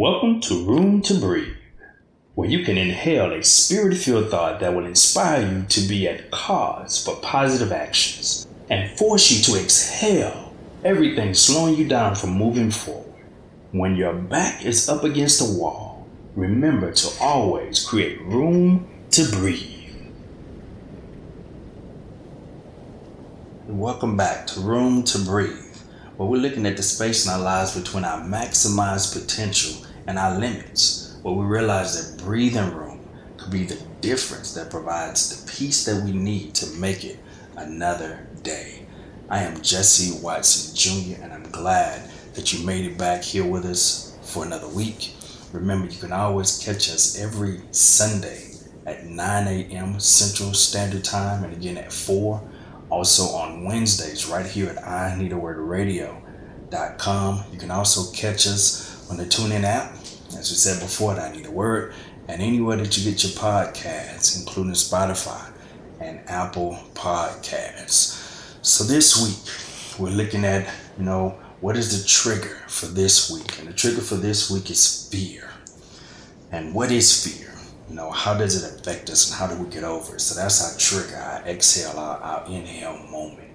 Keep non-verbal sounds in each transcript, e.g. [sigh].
Welcome to Room to Breathe, where you can inhale a spirit filled thought that will inspire you to be at cause for positive actions and force you to exhale everything slowing you down from moving forward. When your back is up against the wall, remember to always create room to breathe. Welcome back to Room to Breathe where we're looking at the space in our lives between our maximized potential and our limits, where we realize that breathing room could be the difference that provides the peace that we need to make it another day. I am Jesse Watson Jr., and I'm glad that you made it back here with us for another week. Remember, you can always catch us every Sunday at 9 a.m. Central Standard Time and again at 4 also on Wednesdays, right here at I Need a Word Radio.com. You can also catch us on the TuneIn app, as we said before, I Need a Word, and anywhere that you get your podcasts, including Spotify and Apple Podcasts. So this week, we're looking at, you know, what is the trigger for this week? And the trigger for this week is fear. And what is fear? You know, how does it affect us and how do we get over it? So that's our trigger, our exhale, our, our inhale moment.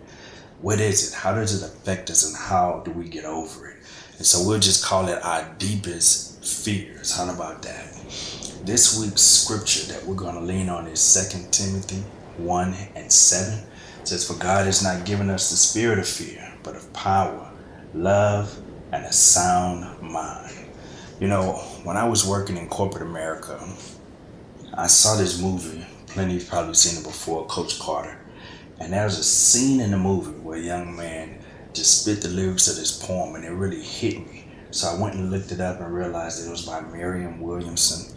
What is it? How does it affect us and how do we get over it? And so we'll just call it our deepest fears. How about that? This week's scripture that we're going to lean on is 2 Timothy 1 and 7. It says, For God has not given us the spirit of fear, but of power, love, and a sound mind. You know, when I was working in corporate America, I saw this movie. Plenty of probably seen it before, Coach Carter. And there's a scene in the movie where a young man just spit the lyrics of this poem and it really hit me. So I went and looked it up and realized it was by Marianne Williamson.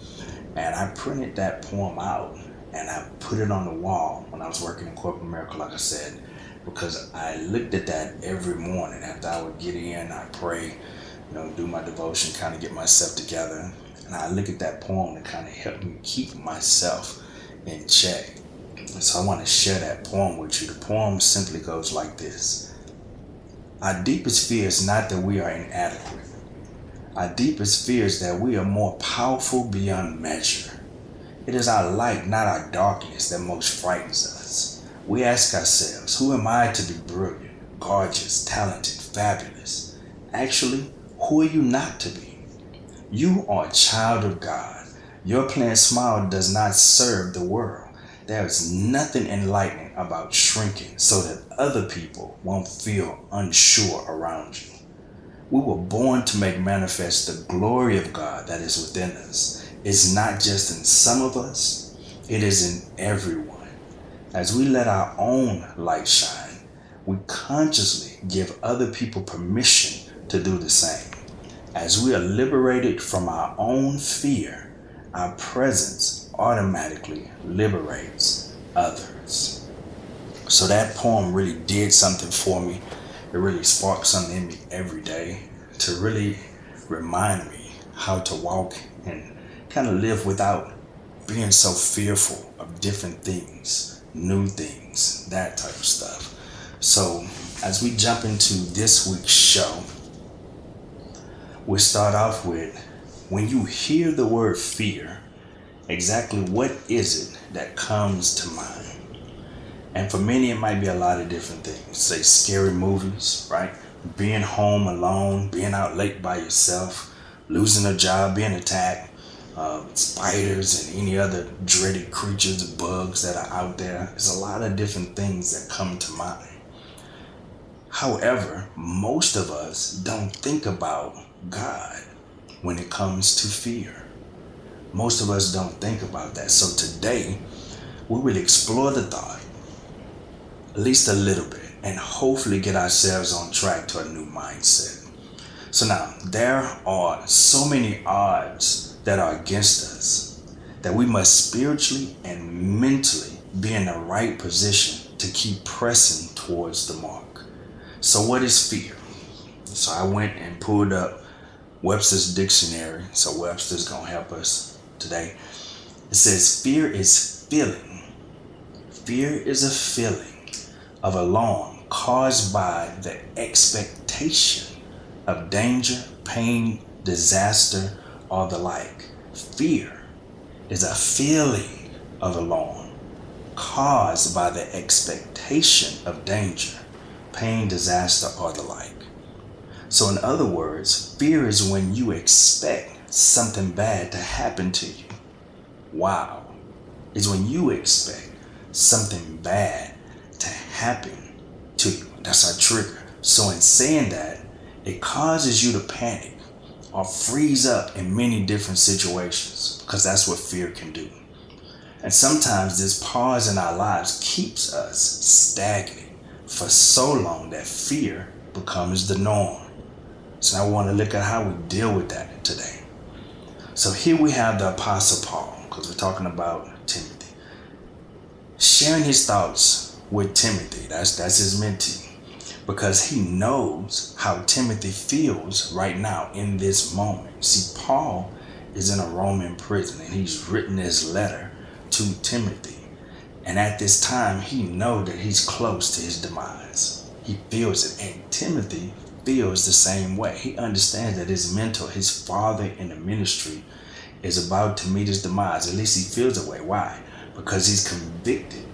And I printed that poem out and I put it on the wall when I was working in corporate America, like I said, because I looked at that every morning after I would get in, I pray, you know, do my devotion, kind of get myself together. And I look at that poem to kind of help me keep myself in check. So I want to share that poem with you. The poem simply goes like this Our deepest fear is not that we are inadequate. Our deepest fear is that we are more powerful beyond measure. It is our light, not our darkness, that most frightens us. We ask ourselves, who am I to be brilliant, gorgeous, talented, fabulous? Actually, who are you not to be? You are a child of God. Your plain smile does not serve the world. There is nothing enlightening about shrinking so that other people won't feel unsure around you. We were born to make manifest the glory of God that is within us. It's not just in some of us, it is in everyone. As we let our own light shine, we consciously give other people permission to do the same. As we are liberated from our own fear, our presence automatically liberates others. So that poem really did something for me. It really sparks something in me every day to really remind me how to walk and kind of live without being so fearful of different things, new things, that type of stuff. So, as we jump into this week's show, we start off with when you hear the word fear, exactly what is it that comes to mind? And for many, it might be a lot of different things. Say scary movies, right? Being home alone, being out late by yourself, losing a job, being attacked, uh, spiders, and any other dreaded creatures, bugs that are out there. There's a lot of different things that come to mind. However, most of us don't think about God when it comes to fear. Most of us don't think about that. So today, we will explore the thought, at least a little bit, and hopefully get ourselves on track to a new mindset. So now, there are so many odds that are against us that we must spiritually and mentally be in the right position to keep pressing towards the mark. So, what is fear? So, I went and pulled up Webster's dictionary. So Webster's gonna help us today. It says fear is feeling. Fear is a feeling of alarm caused by the expectation of danger, pain, disaster, or the like. Fear is a feeling of alarm caused by the expectation of danger, pain, disaster, or the like. So, in other words, fear is when you expect something bad to happen to you. Wow. Is when you expect something bad happen to you. That's our trigger. So, in saying that, it causes you to panic or freeze up in many different situations because that's what fear can do. And sometimes this pause in our lives keeps us stagnant for so long that fear becomes the norm. So I want to look at how we deal with that today. So here we have the Apostle Paul, because we're talking about Timothy, sharing his thoughts with Timothy. That's that's his mentee, because he knows how Timothy feels right now in this moment. See, Paul is in a Roman prison, and he's written this letter to Timothy. And at this time, he knows that he's close to his demise. He feels it, and Timothy feels the same way. He understands that his mentor, his father in the ministry, is about to meet his demise. At least he feels that way. Why? Because he's convicted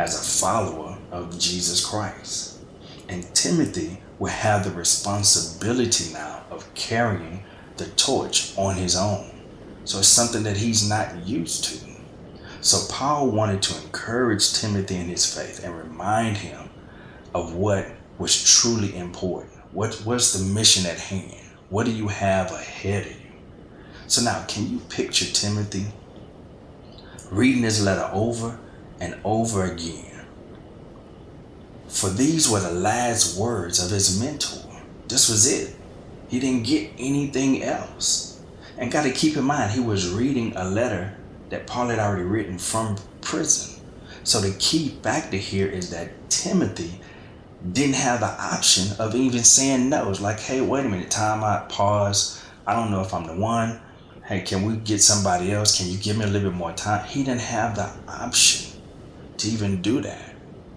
as a follower of Jesus Christ. And Timothy will have the responsibility now of carrying the torch on his own. So it's something that he's not used to. So Paul wanted to encourage Timothy in his faith and remind him of what was truly important. What, what's the mission at hand? What do you have ahead of you? So now, can you picture Timothy reading this letter over and over again? For these were the last words of his mentor. This was it. He didn't get anything else. And got to keep in mind, he was reading a letter that Paul had already written from prison. So the key factor here is that Timothy didn't have the option of even saying no. It's like, hey, wait a minute, time out, pause. I don't know if I'm the one. Hey, can we get somebody else? Can you give me a little bit more time? He didn't have the option to even do that.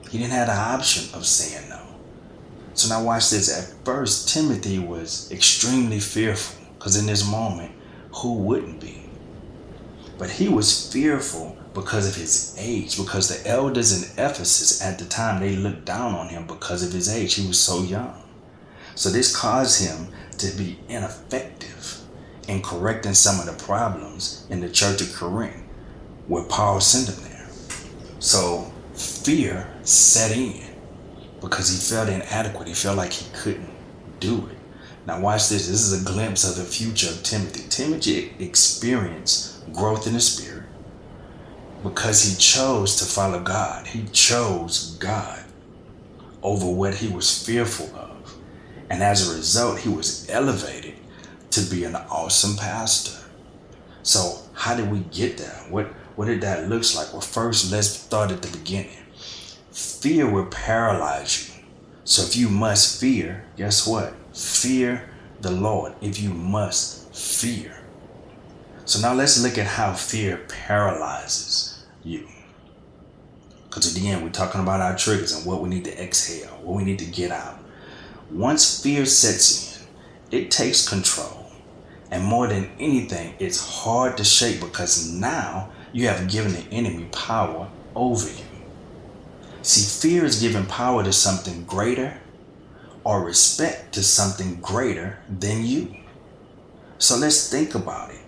He didn't have the option of saying no. So now watch this. At first, Timothy was extremely fearful because in this moment, who wouldn't be? But he was fearful because of his age, because the elders in Ephesus at the time they looked down on him because of his age. He was so young. So this caused him to be ineffective in correcting some of the problems in the church of Corinth where Paul sent him there. So fear set in because he felt inadequate. He felt like he couldn't do it. Now watch this. This is a glimpse of the future of Timothy. Timothy experienced growth in the spirit because he chose to follow God. He chose God over what he was fearful of. And as a result, he was elevated to be an awesome pastor. So, how did we get there? What what did that look like? Well, first, let's start at the beginning. Fear will paralyze you. So if you must fear, guess what? Fear the Lord. If you must fear. So now let's look at how fear paralyzes you. Because again, we're talking about our triggers and what we need to exhale, what we need to get out. Once fear sets in, it takes control. And more than anything, it's hard to shake because now you have given the enemy power over you. See, fear is giving power to something greater or respect to something greater than you. So let's think about it.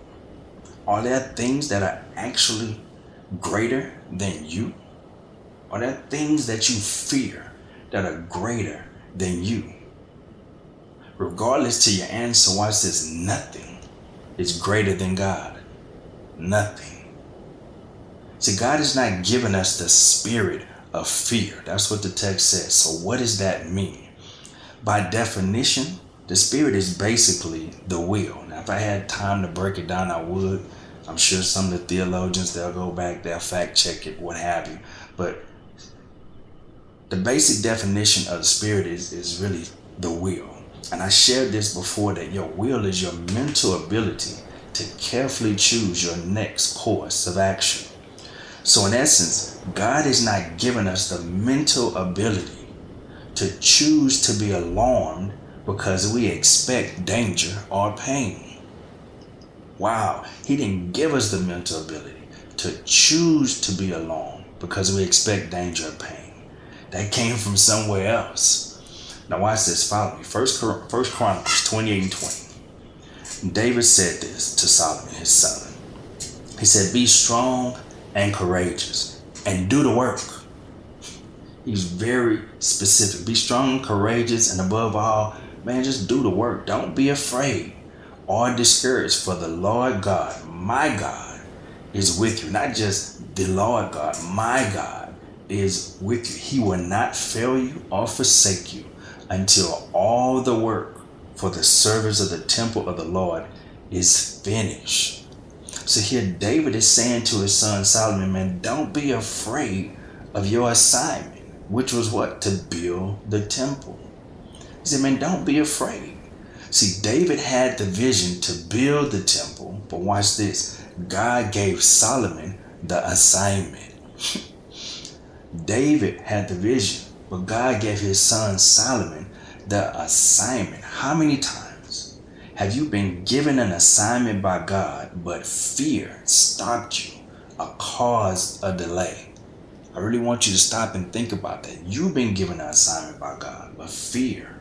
Are there things that are actually greater than you? Are there things that you fear that are greater than you? Regardless to your answer, watch this nothing is greater than God. Nothing. See, God has not given us the spirit of fear. That's what the text says. So, what does that mean? By definition, the spirit is basically the will. Now, if I had time to break it down, I would. I'm sure some of the theologians they'll go back, they'll fact check it, what have you. But the basic definition of the spirit is, is really the will. And I shared this before that your will is your mental ability to carefully choose your next course of action. So, in essence, God is not giving us the mental ability to choose to be alarmed because we expect danger or pain. Wow, he didn't give us the mental ability to choose to be alone because we expect danger or pain. That came from somewhere else. Now watch this, follow me. First, First Chronicles 28 and 20. David said this to Solomon, his son. He said, Be strong and courageous and do the work. He's very specific. Be strong, courageous, and above all, man, just do the work. Don't be afraid or discouraged, for the Lord God, my God, is with you. Not just the Lord God, my God is with you. He will not fail you or forsake you until all the work for the service of the temple of the Lord is finished. So here David is saying to his son Solomon, man, don't be afraid of your assignment, which was what? To build the temple. He said, man, don't be afraid. See, David had the vision to build the temple, but watch this. God gave Solomon the assignment. [laughs] David had the vision, but God gave his son Solomon the assignment. How many times have you been given an assignment by God, but fear stopped you or caused a delay? I really want you to stop and think about that. You've been given an assignment by God, but fear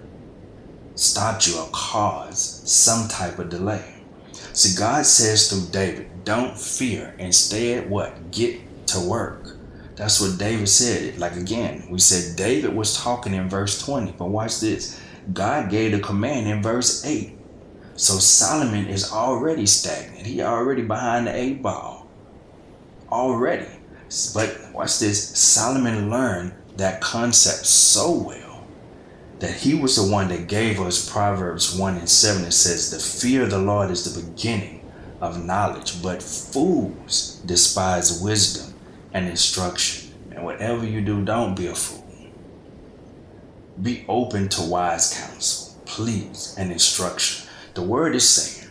stopped you or caused some type of delay. See, God says through David, don't fear. Instead, what? Get to work. That's what David said. Like again, we said David was talking in verse 20, but watch this. God gave the command in verse 8. So Solomon is already stagnant. He already behind the eight ball. Already. But watch this. Solomon learned that concept so well that he was the one that gave us Proverbs 1 and 7. It says, The fear of the Lord is the beginning of knowledge, but fools despise wisdom and instruction. And whatever you do, don't be a fool. Be open to wise counsel, please, and instruction. The word is saying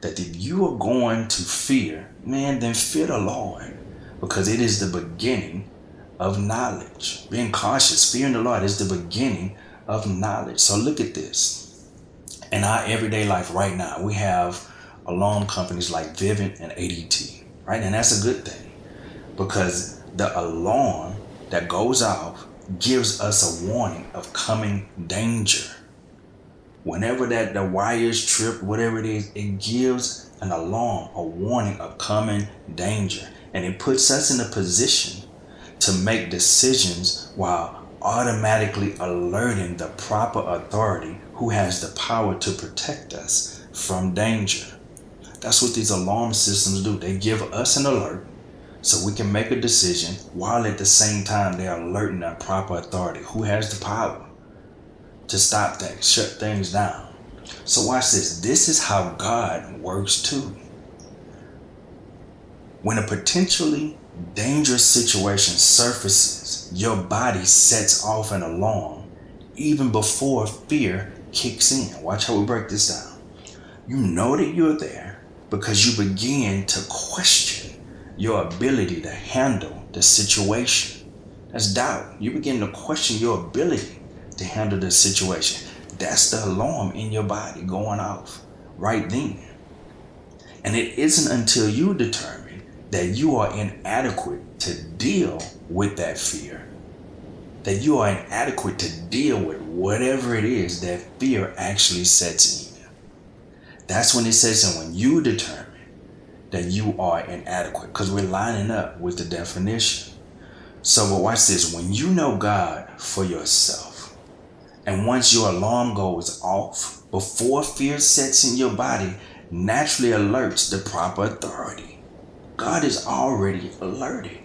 that if you are going to fear, man, then fear the Lord because it is the beginning of knowledge. Being cautious, fearing the Lord is the beginning of knowledge. So look at this. In our everyday life right now, we have alarm companies like Vivint and ADT, right? And that's a good thing because the alarm that goes off gives us a warning of coming danger. Whenever that the wires trip, whatever it is, it gives an alarm, a warning of coming danger. And it puts us in a position to make decisions while automatically alerting the proper authority who has the power to protect us from danger. That's what these alarm systems do. They give us an alert so we can make a decision while at the same time they're alerting the proper authority who has the power to stop things, shut things down. So watch this. This is how God works too. When a potentially dangerous situation surfaces, your body sets off an alarm even before fear kicks in. Watch how we break this down. You know that you're there because you begin to question your ability to handle the situation. That's doubt. You begin to question your ability to handle the situation. That's the alarm in your body going off right then. And it isn't until you determine that you are inadequate to deal with that fear, that you are inadequate to deal with whatever it is that fear actually sets in. That's when it says, and when you determine that you are inadequate because we're lining up with the definition. So, but watch this when you know God for yourself, and once your alarm goes off, before fear sets in your body, naturally alerts the proper authority. God is already alerted.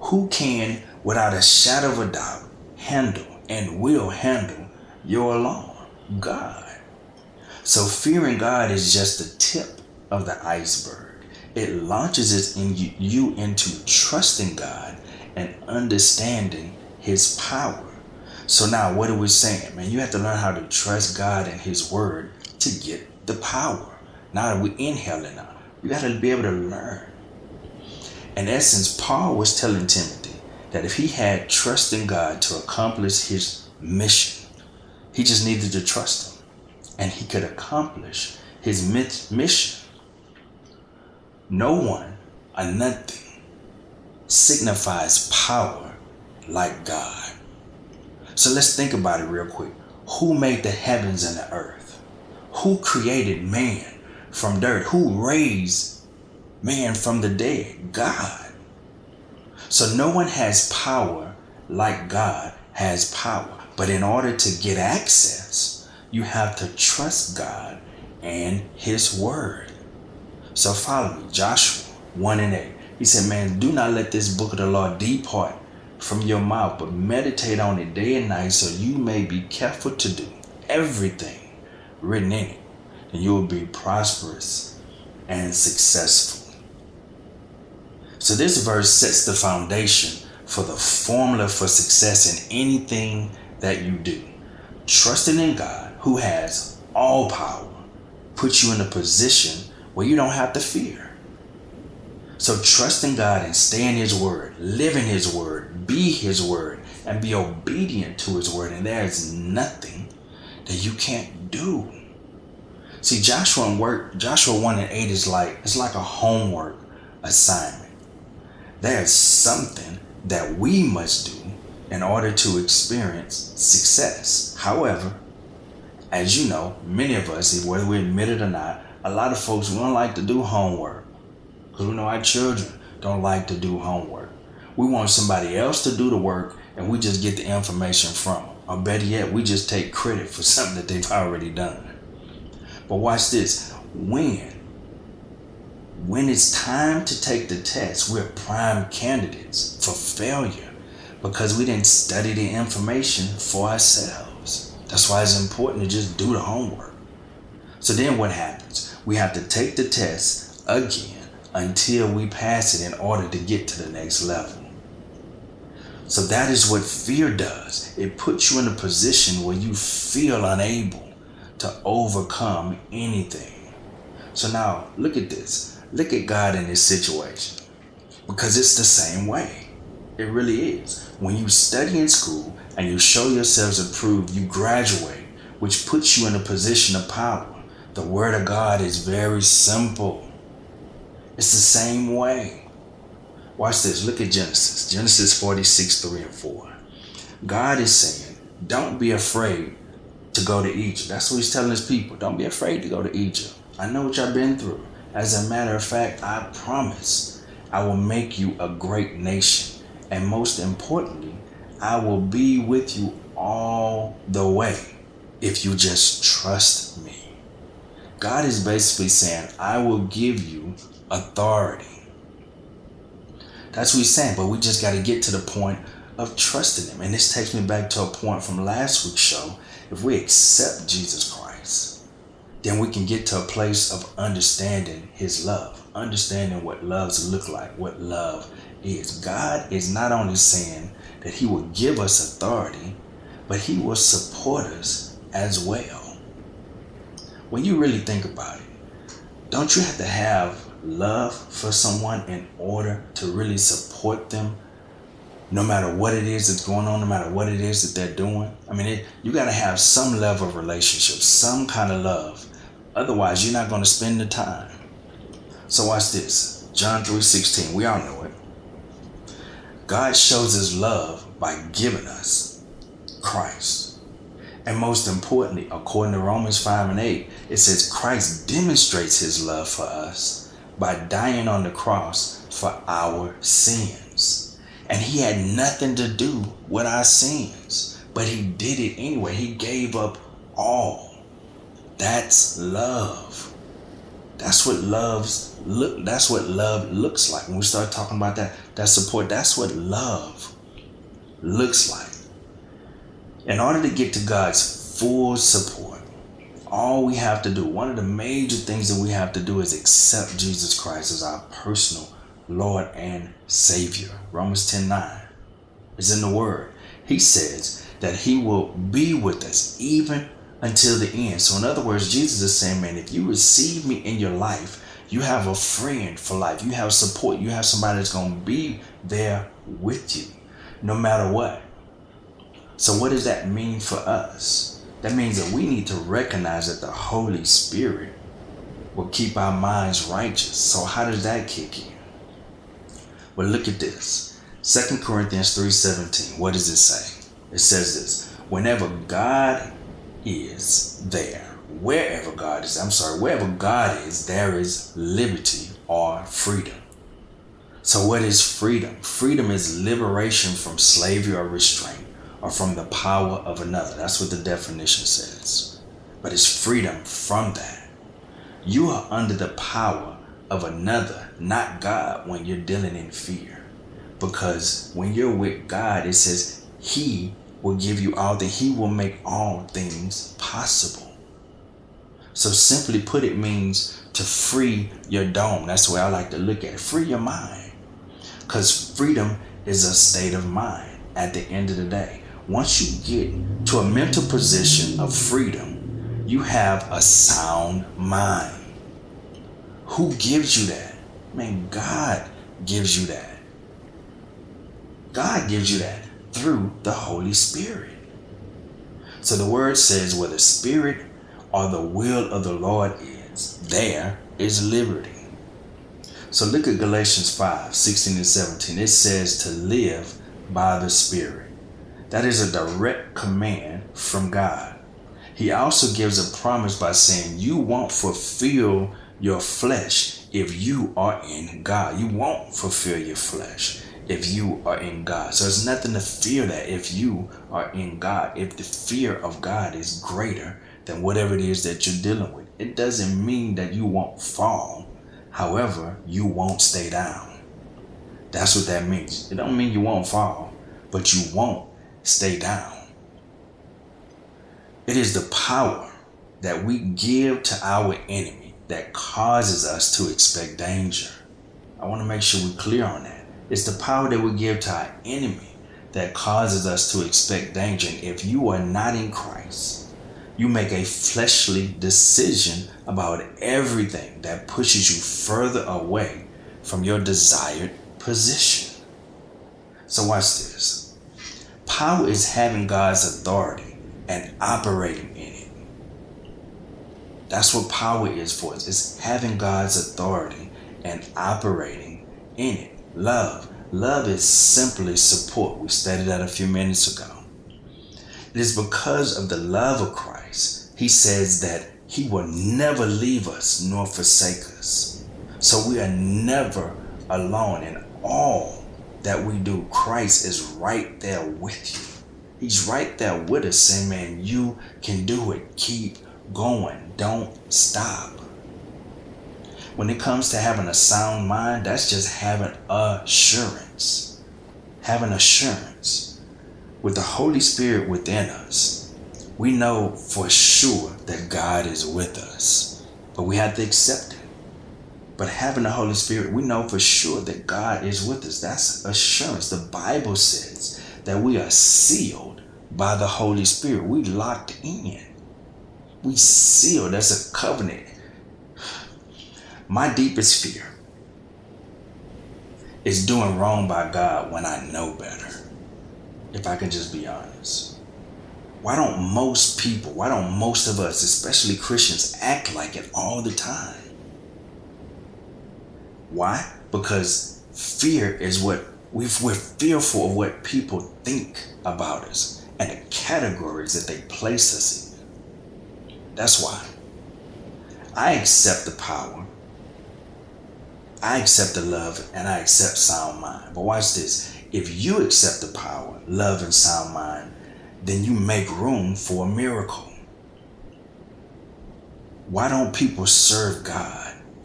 Who can, without a shadow of a doubt, handle and will handle your alarm? God. So, fearing God is just the tip of the iceberg it launches in you into trusting God and understanding his power. So now what are we saying? Man, you have to learn how to trust God and his word to get the power. Now that we're in inhaling now, you got to be able to learn. In essence, Paul was telling Timothy that if he had trust in God to accomplish his mission, he just needed to trust him. And he could accomplish his mission No one or nothing signifies power like God. So let's think about it real quick. Who made the heavens and the earth? Who created man from dirt? Who raised man from the dead? God. So no one has power like God has power. But in order to get access, you have to trust God and His Word. So follow me, Joshua 1 and 8. He said, Man, do not let this book of the law depart from your mouth, but meditate on it day and night so you may be careful to do everything written in it, and you will be prosperous and successful. So, this verse sets the foundation for the formula for success in anything that you do. Trusting in God, who has all power, puts you in a position where you don't have to fear. So trust in God and stay in His Word, live in His Word, be His Word, and be obedient to His Word. And there is nothing that you can't do. See, Joshua and work, Joshua 1 and 8 is like it's like a homework assignment. There's something that we must do in order to experience success. However, as you know, many of us, whether we admit it or not, a lot of folks we don't like to do homework because we know our children don't like to do homework. We want somebody else to do the work and we just get the information from them. Or better yet, we just take credit for [laughs] something that they've already done. But watch this. When when it's time to take the test, we're prime candidates for failure because we didn't study the information for ourselves. That's why it's important to just do the homework. So then what happens? We have to take the test again until we pass it in order to get to the next level. So that is what fear does. It puts you in a position where you feel unable to overcome anything. So now look at this. Look at God in this situation. Because it's the same way. It really is. When you study in school and you show yourselves approved, you graduate, which puts you in a position of power. The Word of God is very simple. It's the same way. Watch this. Look at Genesis. Genesis 46, 3 and 4. God is saying, don't be afraid to go to Egypt. That's what he's telling his people. Don't be afraid to go to Egypt. I know what y'all been through. As a matter of fact, I promise I will make you a great nation. And most importantly, I will be with you all the way if you just trust me. God is basically saying, I will give you authority. That's what he's saying, but we just got to get to the point of trusting him. And this takes me back to a point from last week's show. If we accept Jesus Christ, then we can get to a place of understanding his love, understanding what loves look like, what love is. God is not only saying that he will give us authority, but he will support us as well. When you really think about it, don't you have to have love for someone in order to really support them no matter what it is that's going on no matter what it is that they're doing. I mean it, you got to have some level of relationship some kind of love. Otherwise you're not going to spend the time. So watch this. John 3.16 we all know it. God shows his love by giving us christ. And most importantly, according to Romans 5 and 8, it says Christ demonstrates his love for us by dying on the cross for our sins. And he had nothing to do with our sins, but he did it anyway. He gave up all. That's love. That's what love's look that's what love looks like. When we start talking about that that support, that's what love looks like. In order to get to God's full support, all we have to do, one of the major things that we have to do is accept Jesus Christ as our personal Lord and Savior. Romans 10 9 is in the Word. He says that He will be with us even until the end. So, in other words, Jesus is saying, man, if you receive me in your life, you have a friend for life. You have support. You have somebody that's going to be there with you no matter what. So, what does that mean for us? That means that we need to recognize that the Holy Spirit will keep our minds righteous. So how does that kick in? Well, look at this. 2 Corinthians 3:17. What does it say? It says this. Whenever God is there, wherever God is, I'm sorry, wherever God is, there is liberty or freedom. So, what is freedom? Freedom is liberation from slavery or restraint or from the power of another. That's what the definition says. But it's freedom from that. You are under the power of another, not God, when you're dealing in fear. Because when you're with God, it says He will give you all things, He will make all things possible. So simply put, it means to free your dome. That's the way I like to look at it. Free your mind. Because freedom is a state of mind at the end of the day. Once you get to a mental position of freedom, you have a sound mind. Who gives you that? Man, God gives you that. God gives you that through the Holy Spirit. So the word says, where the Spirit or the will of the Lord is, there is liberty. So look at Galatians 5 16 and 17. It says to live by the Spirit. That is a direct command from God. He also gives a promise by saying, You won't fulfill your flesh if you are in God. You won't fulfill your flesh if you are in God. So there's nothing to fear that if you are in God, if the fear of God is greater than whatever it is that you're dealing with. It doesn't mean that you won't fall. However, you won't stay down. That's what that means. It don't mean you won't fall, but you won't stay down. It is the power that we give to our enemy that causes us to expect danger. I want to make sure we're clear on that. It's the power that we give to our enemy that causes us to expect danger. And if you are not in Christ, you make a fleshly decision about everything that pushes you further away from your desired position. So, watch this. Power is having God's authority and operating in it. That's what power is for us. It's having God's authority and operating in it. Love. Love is simply support. We stated that a few minutes ago. It is because of the love of Christ, he says that he will never leave us nor forsake us. So we are never alone in all that we do. Christ is right there with you. He's right there with us saying, man, you can do it. Keep going. Don't stop when it comes to having a sound mind, that's just having assurance. Having assurance. With the Holy Spirit within us, we know for sure that God is with us, but we have to accept it. But having the Holy Spirit, we know for sure that God is with us. That's assurance. The Bible says that we are sealed by the Holy Spirit. We locked in. We sealed. That's a covenant my deepest fear is doing wrong by God when I know better. If I can just be honest. Why don't most people, why don't most of us, especially Christians, act like it all the time? Why? Because fear is what we are fearful of what people think about us and the categories that they place us in. That's why. I accept the power I accept the love and I accept sound mind. But watch this. If you accept the power, love, and sound mind, then you make room for a miracle. Why don't people serve God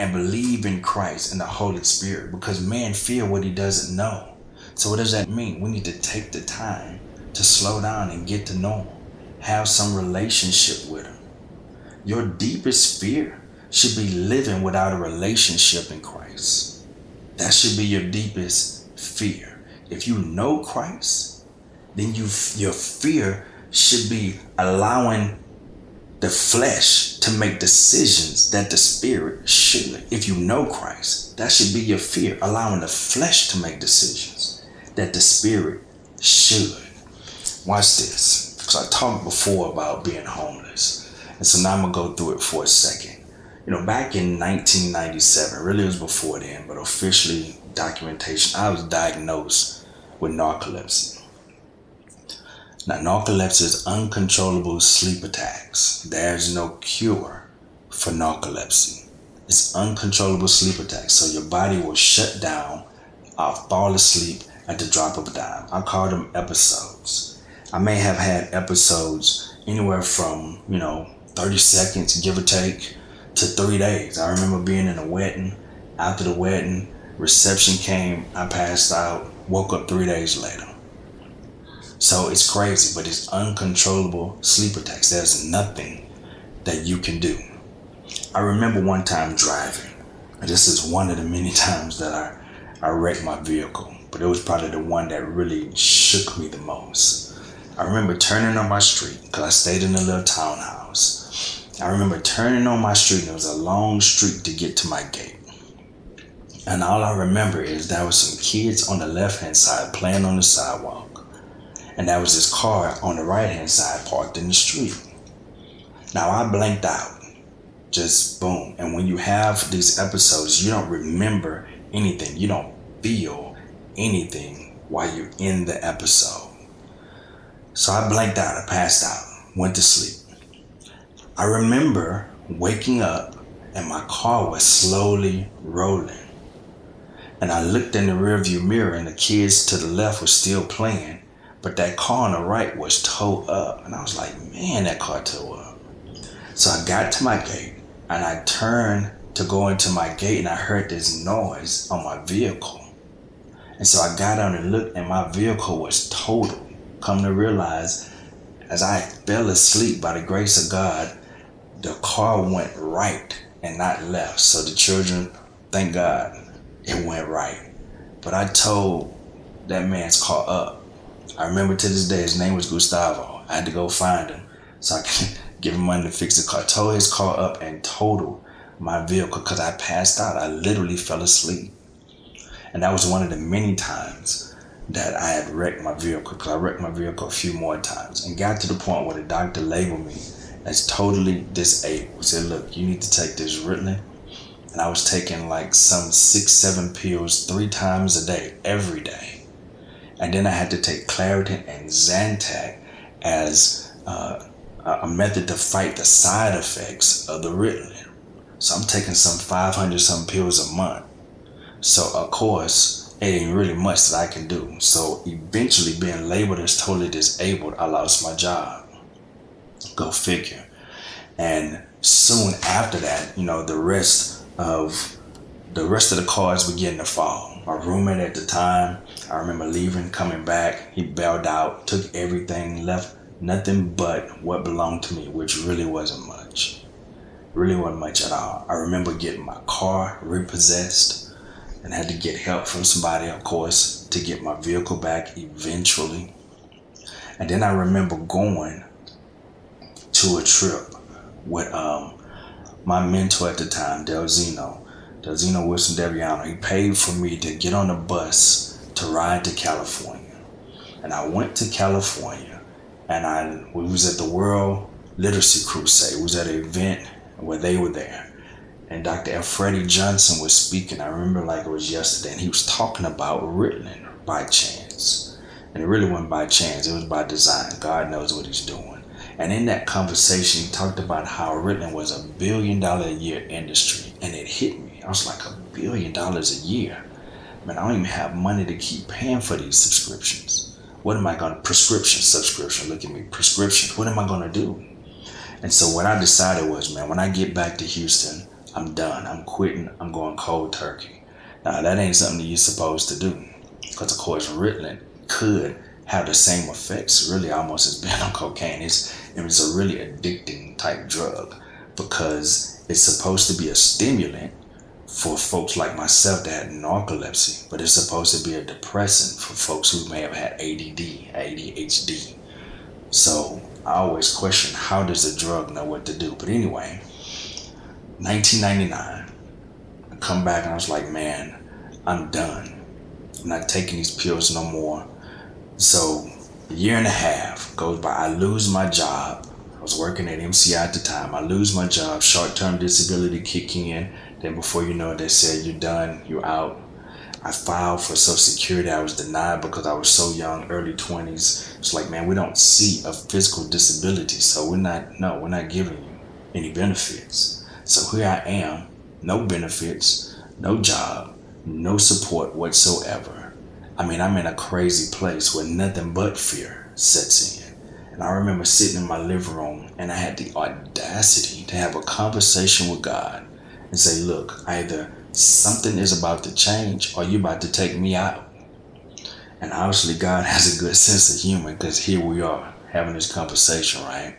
and believe in Christ and the Holy Spirit? Because man fear what he doesn't know. So what does that mean? We need to take the time to slow down and get to know him. Have some relationship with him. Your deepest fear should be living without a relationship in Christ. That should be your deepest fear. If you know Christ, then you your fear should be allowing the flesh to make decisions that the spirit should. If you know Christ, that should be your fear, allowing the flesh to make decisions that the spirit should. Watch this. Because I talked before about being homeless. And so now I'm going to go through it for a second you know, back in 1997, really it was before then, but officially documentation, I was diagnosed with narcolepsy. Now, narcolepsy is uncontrollable sleep attacks. There's no cure for narcolepsy. It's uncontrollable sleep attacks. So your body will shut down, I'll fall asleep at the drop of a dime. I call them episodes. I may have had episodes anywhere from, you know, 30 seconds, give or take, to three days. I remember being in a wedding. After the wedding, reception came, I passed out, woke up three days later. So it's crazy, but it's uncontrollable sleep attacks. There's nothing that you can do. I remember one time driving. This is one of the many [laughs] times that I, I wrecked my vehicle, but it was probably the one that really shook me the most. I remember turning on my street because I stayed in a little townhouse. I remember turning on my street and it was a long street to get to my gate. And all I remember is there were some kids on the left hand side playing on the sidewalk and there was this car on the right hand side parked in the street. Now I blanked out, just boom. And when you have these episodes, you don't remember anything, you don't feel anything while you're in the episode. So I blanked out, I passed out, went to sleep. I remember waking up and my car was slowly rolling. And I looked in the rearview mirror and the kids to the left were still playing but that car on the right was towed up. And I was like, man, that car towed up. So I got to my gate and I turned to go into my gate and I heard this noise on my vehicle. And so I got out and looked and my vehicle was totaled. Come to realize, as I fell asleep by the grace of God, the car went right and not left. So the children, thank God, it went right. But I told that man's car up I remember to this day his name was Gustavo. I had to go find him so I could [laughs] give him money to fix the car. Towed his car up and totaled my vehicle because I passed out. I literally fell asleep. And that was one of the many times that I had wrecked my vehicle because I wrecked my vehicle a few more times and got to the point where the doctor labeled me as totally disabled. He said, look, you need to take this Ritalin. And I was taking like some six, seven pills three times a day, every day and then I had to take Claritin and Zantac as uh, a method to fight the side effects of the Ritalin. So I'm taking some 500 some pills a month. So of course, it ain't really much that I can do. So eventually being labeled as totally disabled, I lost my job. Go figure. And soon after that, you know, the rest of the rest of the cards began to fall. My roommate at the time, I remember leaving, coming back. He bailed out, took everything, left nothing but what belonged to me, which really wasn't much. Really wasn't much at all. I remember getting my car repossessed and had to get help from somebody, of course, to get my vehicle back eventually. And then I remember going to a trip with um, my mentor at the time, Del Zeno. Del Zeno Wilson Deviano. He paid for me to get on the bus to ride to California. And I went to California and I we was at the World Literacy Crusade. It was at an event where they were there. And Dr. F. Freddie Johnson was speaking. I remember like it was yesterday, and he was talking about Ritalin by chance. And it really wasn't by chance, it was by design. God knows what he's doing. And in that conversation, he talked about how Ritalin was a billion dollar a year industry. And it hit me. I was like, a billion dollars a year man, I don't even have money to keep paying for these subscriptions. What am I going to, prescription, subscription, look at me, prescription, what am I going to do? And so what I decided was, man, when I get back to Houston, I'm done. I'm quitting. I'm going cold turkey. Now, that ain't something that you're supposed to do. Because, of course, Ritalin could have the same effects, really almost as [laughs] being on cocaine. It's, it's a really addicting type drug because it's supposed to be a stimulant for folks like myself that had narcolepsy, but it's supposed to be a depressant for folks who may have had ADD, ADHD. So I always question how does a drug know what to do? But anyway, 1999, I come back and I was like, man, I'm done. I'm not taking these pills no more. So a year and a half goes by. I lose my job I was working at MCI at the time. I lose my job, short term disability kick in. Then before you know it, they said, You're done, you're out. I filed for Social Security. I was denied because I was so young, early 20s. It's like, man, we don't see a physical disability. So we're not, no, we're not giving you any benefits. So here I am, no benefits, no job, no support whatsoever. I mean, I'm in a crazy place where nothing but fear sets in. And I remember sitting in my living room and I had the audacity to have a conversation with God and say, look, either something is about to change or you're about to take me out. And obviously God [laughs] has a good sense of humor because here we are having this conversation, right?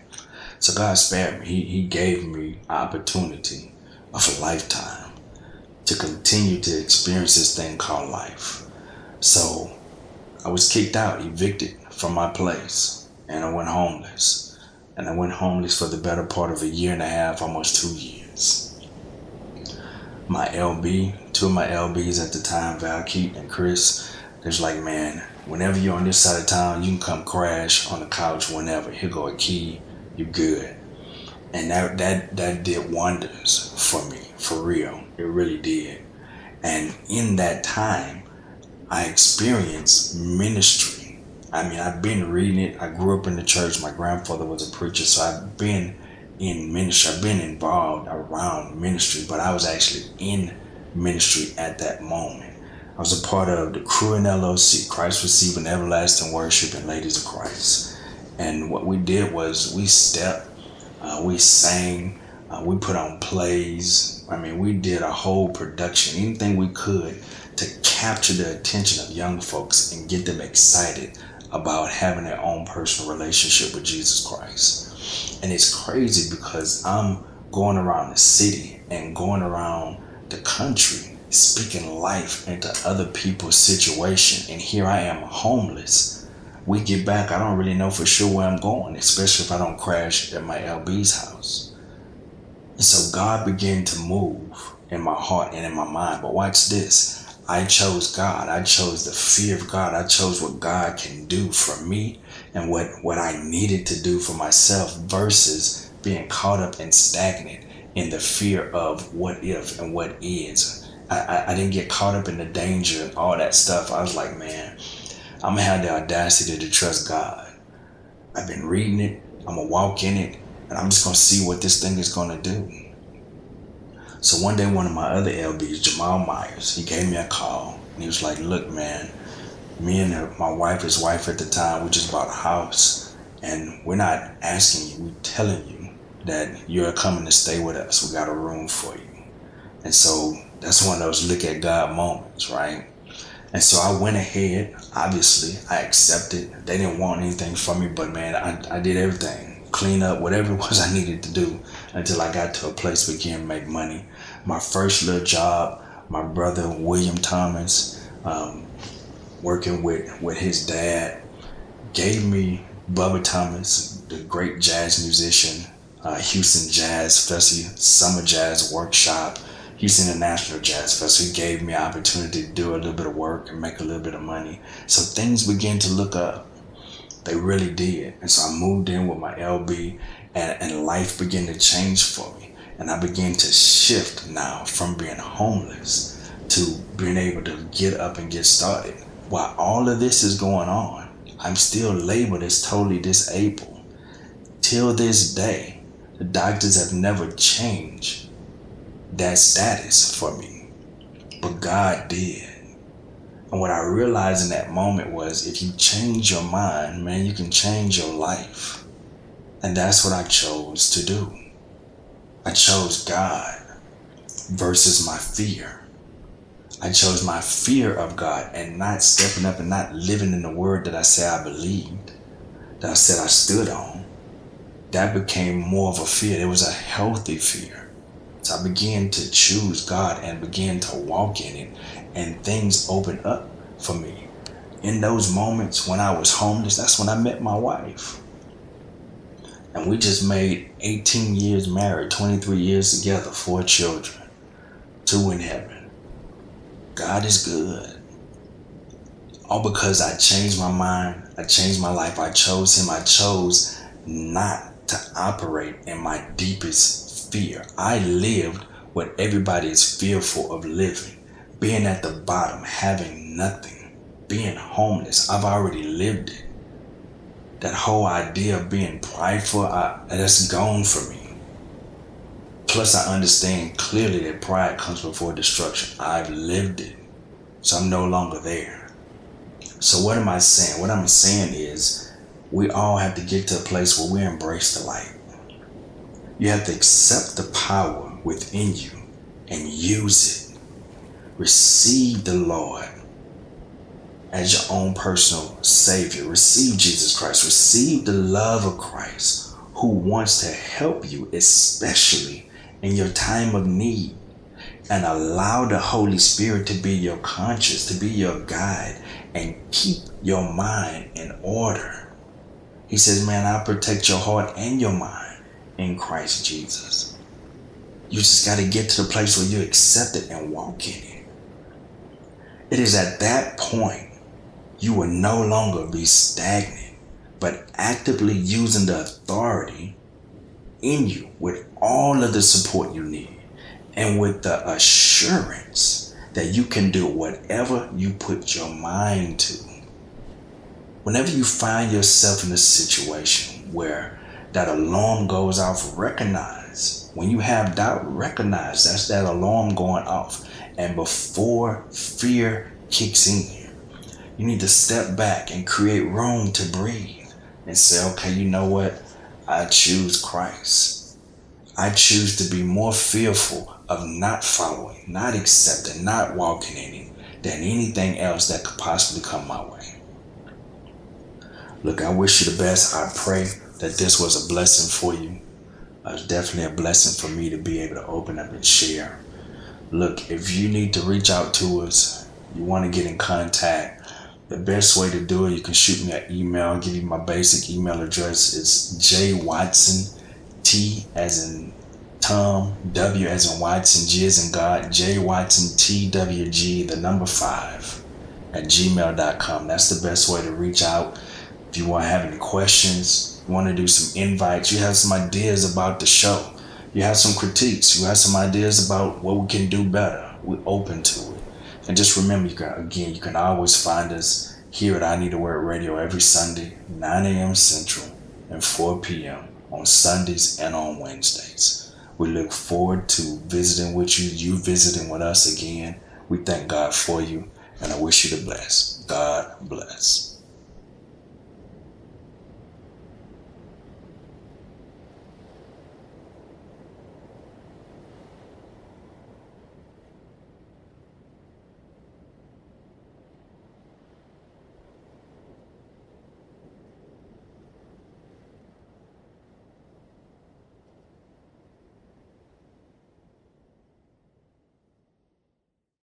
So God spared me. He, he gave me opportunity of a lifetime to continue to experience this thing called life. So I was kicked out, evicted from my place, and I went homeless. And I went homeless for the better part of a year and a half, almost two years my LB, two of my LBs at the time, Val Keaton and Chris, there's like, man, whenever you're on this side of town, you can come crash on the couch whenever. Here go a key, you good. And that that that did wonders for me, for real. It really did. And in that time, I experienced ministry. I mean, I've been reading it. I grew up in the church. My grandfather was a preacher, so I've been in ministry. I've been involved around ministry, but I was actually in ministry at that moment. I was a part of the crew in LOC, Christ Receiving Everlasting Worship and Ladies of Christ. And what we did was we stepped, uh, we sang, uh, we put on plays. I mean, we did a whole production, anything we could to capture the attention of young folks and get them excited about having their own personal relationship with Jesus Christ. And it's crazy because I'm going around the city and going around the country speaking life into other people's situation. And here I am homeless. We get back, I don't really know for sure where I'm going, especially if I don't crash at my LB's house. And so God began to move in my heart and in my mind. But watch this. I chose God. I chose the fear of God. I chose what God can do for me and what, what I needed to do for myself versus being caught up and stagnant in the fear of what if and what is. I, I, I didn't get caught up in the danger and all that stuff. I was like, man, I'm gonna have the audacity to trust God. I've been reading it, I'm gonna walk in it, and I'm just gonna see what this thing is gonna do. So one day, one of my other LBs, Jamal Myers, he gave me a call and he was like, Look, man, me and my wife, his wife at the time, we just bought a house, and we're not asking you, we're telling you that you're coming to stay with us. We got a room for you. And so that's one of those look at God moments, right? And so I went ahead, obviously, I accepted. They didn't want anything from me, but man, I, I did everything. Clean up, whatever [laughs] it was I needed to do until I got to a place where I can make money. My first little job, my brother William Thomas, um, working with, with his dad, gave me Bubba Thomas, the great jazz musician, uh, Houston Jazz Festival, Summer Jazz Workshop, Houston International Jazz Festival. He gave me opportunity to do a little bit of work and make a little bit of money. So things began to look up. They really did. And so I moved in with my LB and, and life began to change for me. And I began to shift now from being homeless to being able to get up and get started while all of this is going on, I'm still labeled as totally disabled. Till this day, the doctors have never changed that status for me. But God did. And what I realized in that moment was if you change your mind, man, you can change your life. And that's what I chose to do. I chose God versus my fear. I chose my fear of God and not stepping up and not living in the word that I said I believed, that I said I stood on. That became more of a fear. It was a healthy fear. So I began to choose God and began to walk in it, and things opened up for me. In those moments when I was homeless, that's when I met my wife. And we just made 18 years married, 23 years together, four children, two in heaven. God is good. All because I changed my mind, I changed my life, I chose Him, I chose not to operate in my deepest fear. I lived what everybody is fearful of living. Being at the bottom, having nothing, being homeless. I've already lived it. That whole idea of being prideful, I, that's gone for me. Plus, I understand clearly that pride comes before destruction. I've lived it. So I'm no longer there. So, what am I saying? What I'm saying is, we all have to get to a place where we embrace the light. You have to accept the power within you and use it. Receive the Lord as your own personal Savior. Receive Jesus Christ. Receive the love of Christ who wants to help you, especially in your time of need. And allow the Holy Spirit to be your conscience, to be your guide, and keep your mind in order. He says, Man, I protect your heart and your mind in Christ Jesus. You just got to get to the place where you accept it and walk in it. It is at that point you will no longer be stagnant, but actively using the authority in you with all of the support you need and with the assurance that you can do whatever you put your mind to. Whenever you find yourself in a situation where that alarm goes off, recognize. When you have doubt, recognize that's that alarm going off. And before fear kicks in, you need to step back and create room to breathe and say, okay, you know what? I choose Christ. I choose to be more fearful of not following, not accepting, not walking in Him than anything else that could possibly come my way. Look, I wish you the best. I pray that this was a blessing for you. Uh, it's definitely a blessing for me to be able to open up and share. Look, if you need to reach out to us, you want to get in contact, the best way to do it, you can shoot me an email. I'll give you my basic email address. It's J Watson, T as in Tom, W as in Watson, G as in God, J Watson, T W G, the number five at gmail.com. That's the best way to reach out. If you want to have any questions, want to do some invites, you have some ideas about the show, you have some critiques, you have some ideas about what we can do better, we're open to it. And just remember, you can, again, you can always find us here at I Need a Word Radio every Sunday, 9 a.m. Central and 4 p.m. on Sundays and on Wednesdays. We look forward to visiting with you, you visiting with us again. We thank God for you, and I wish you the best. God bless.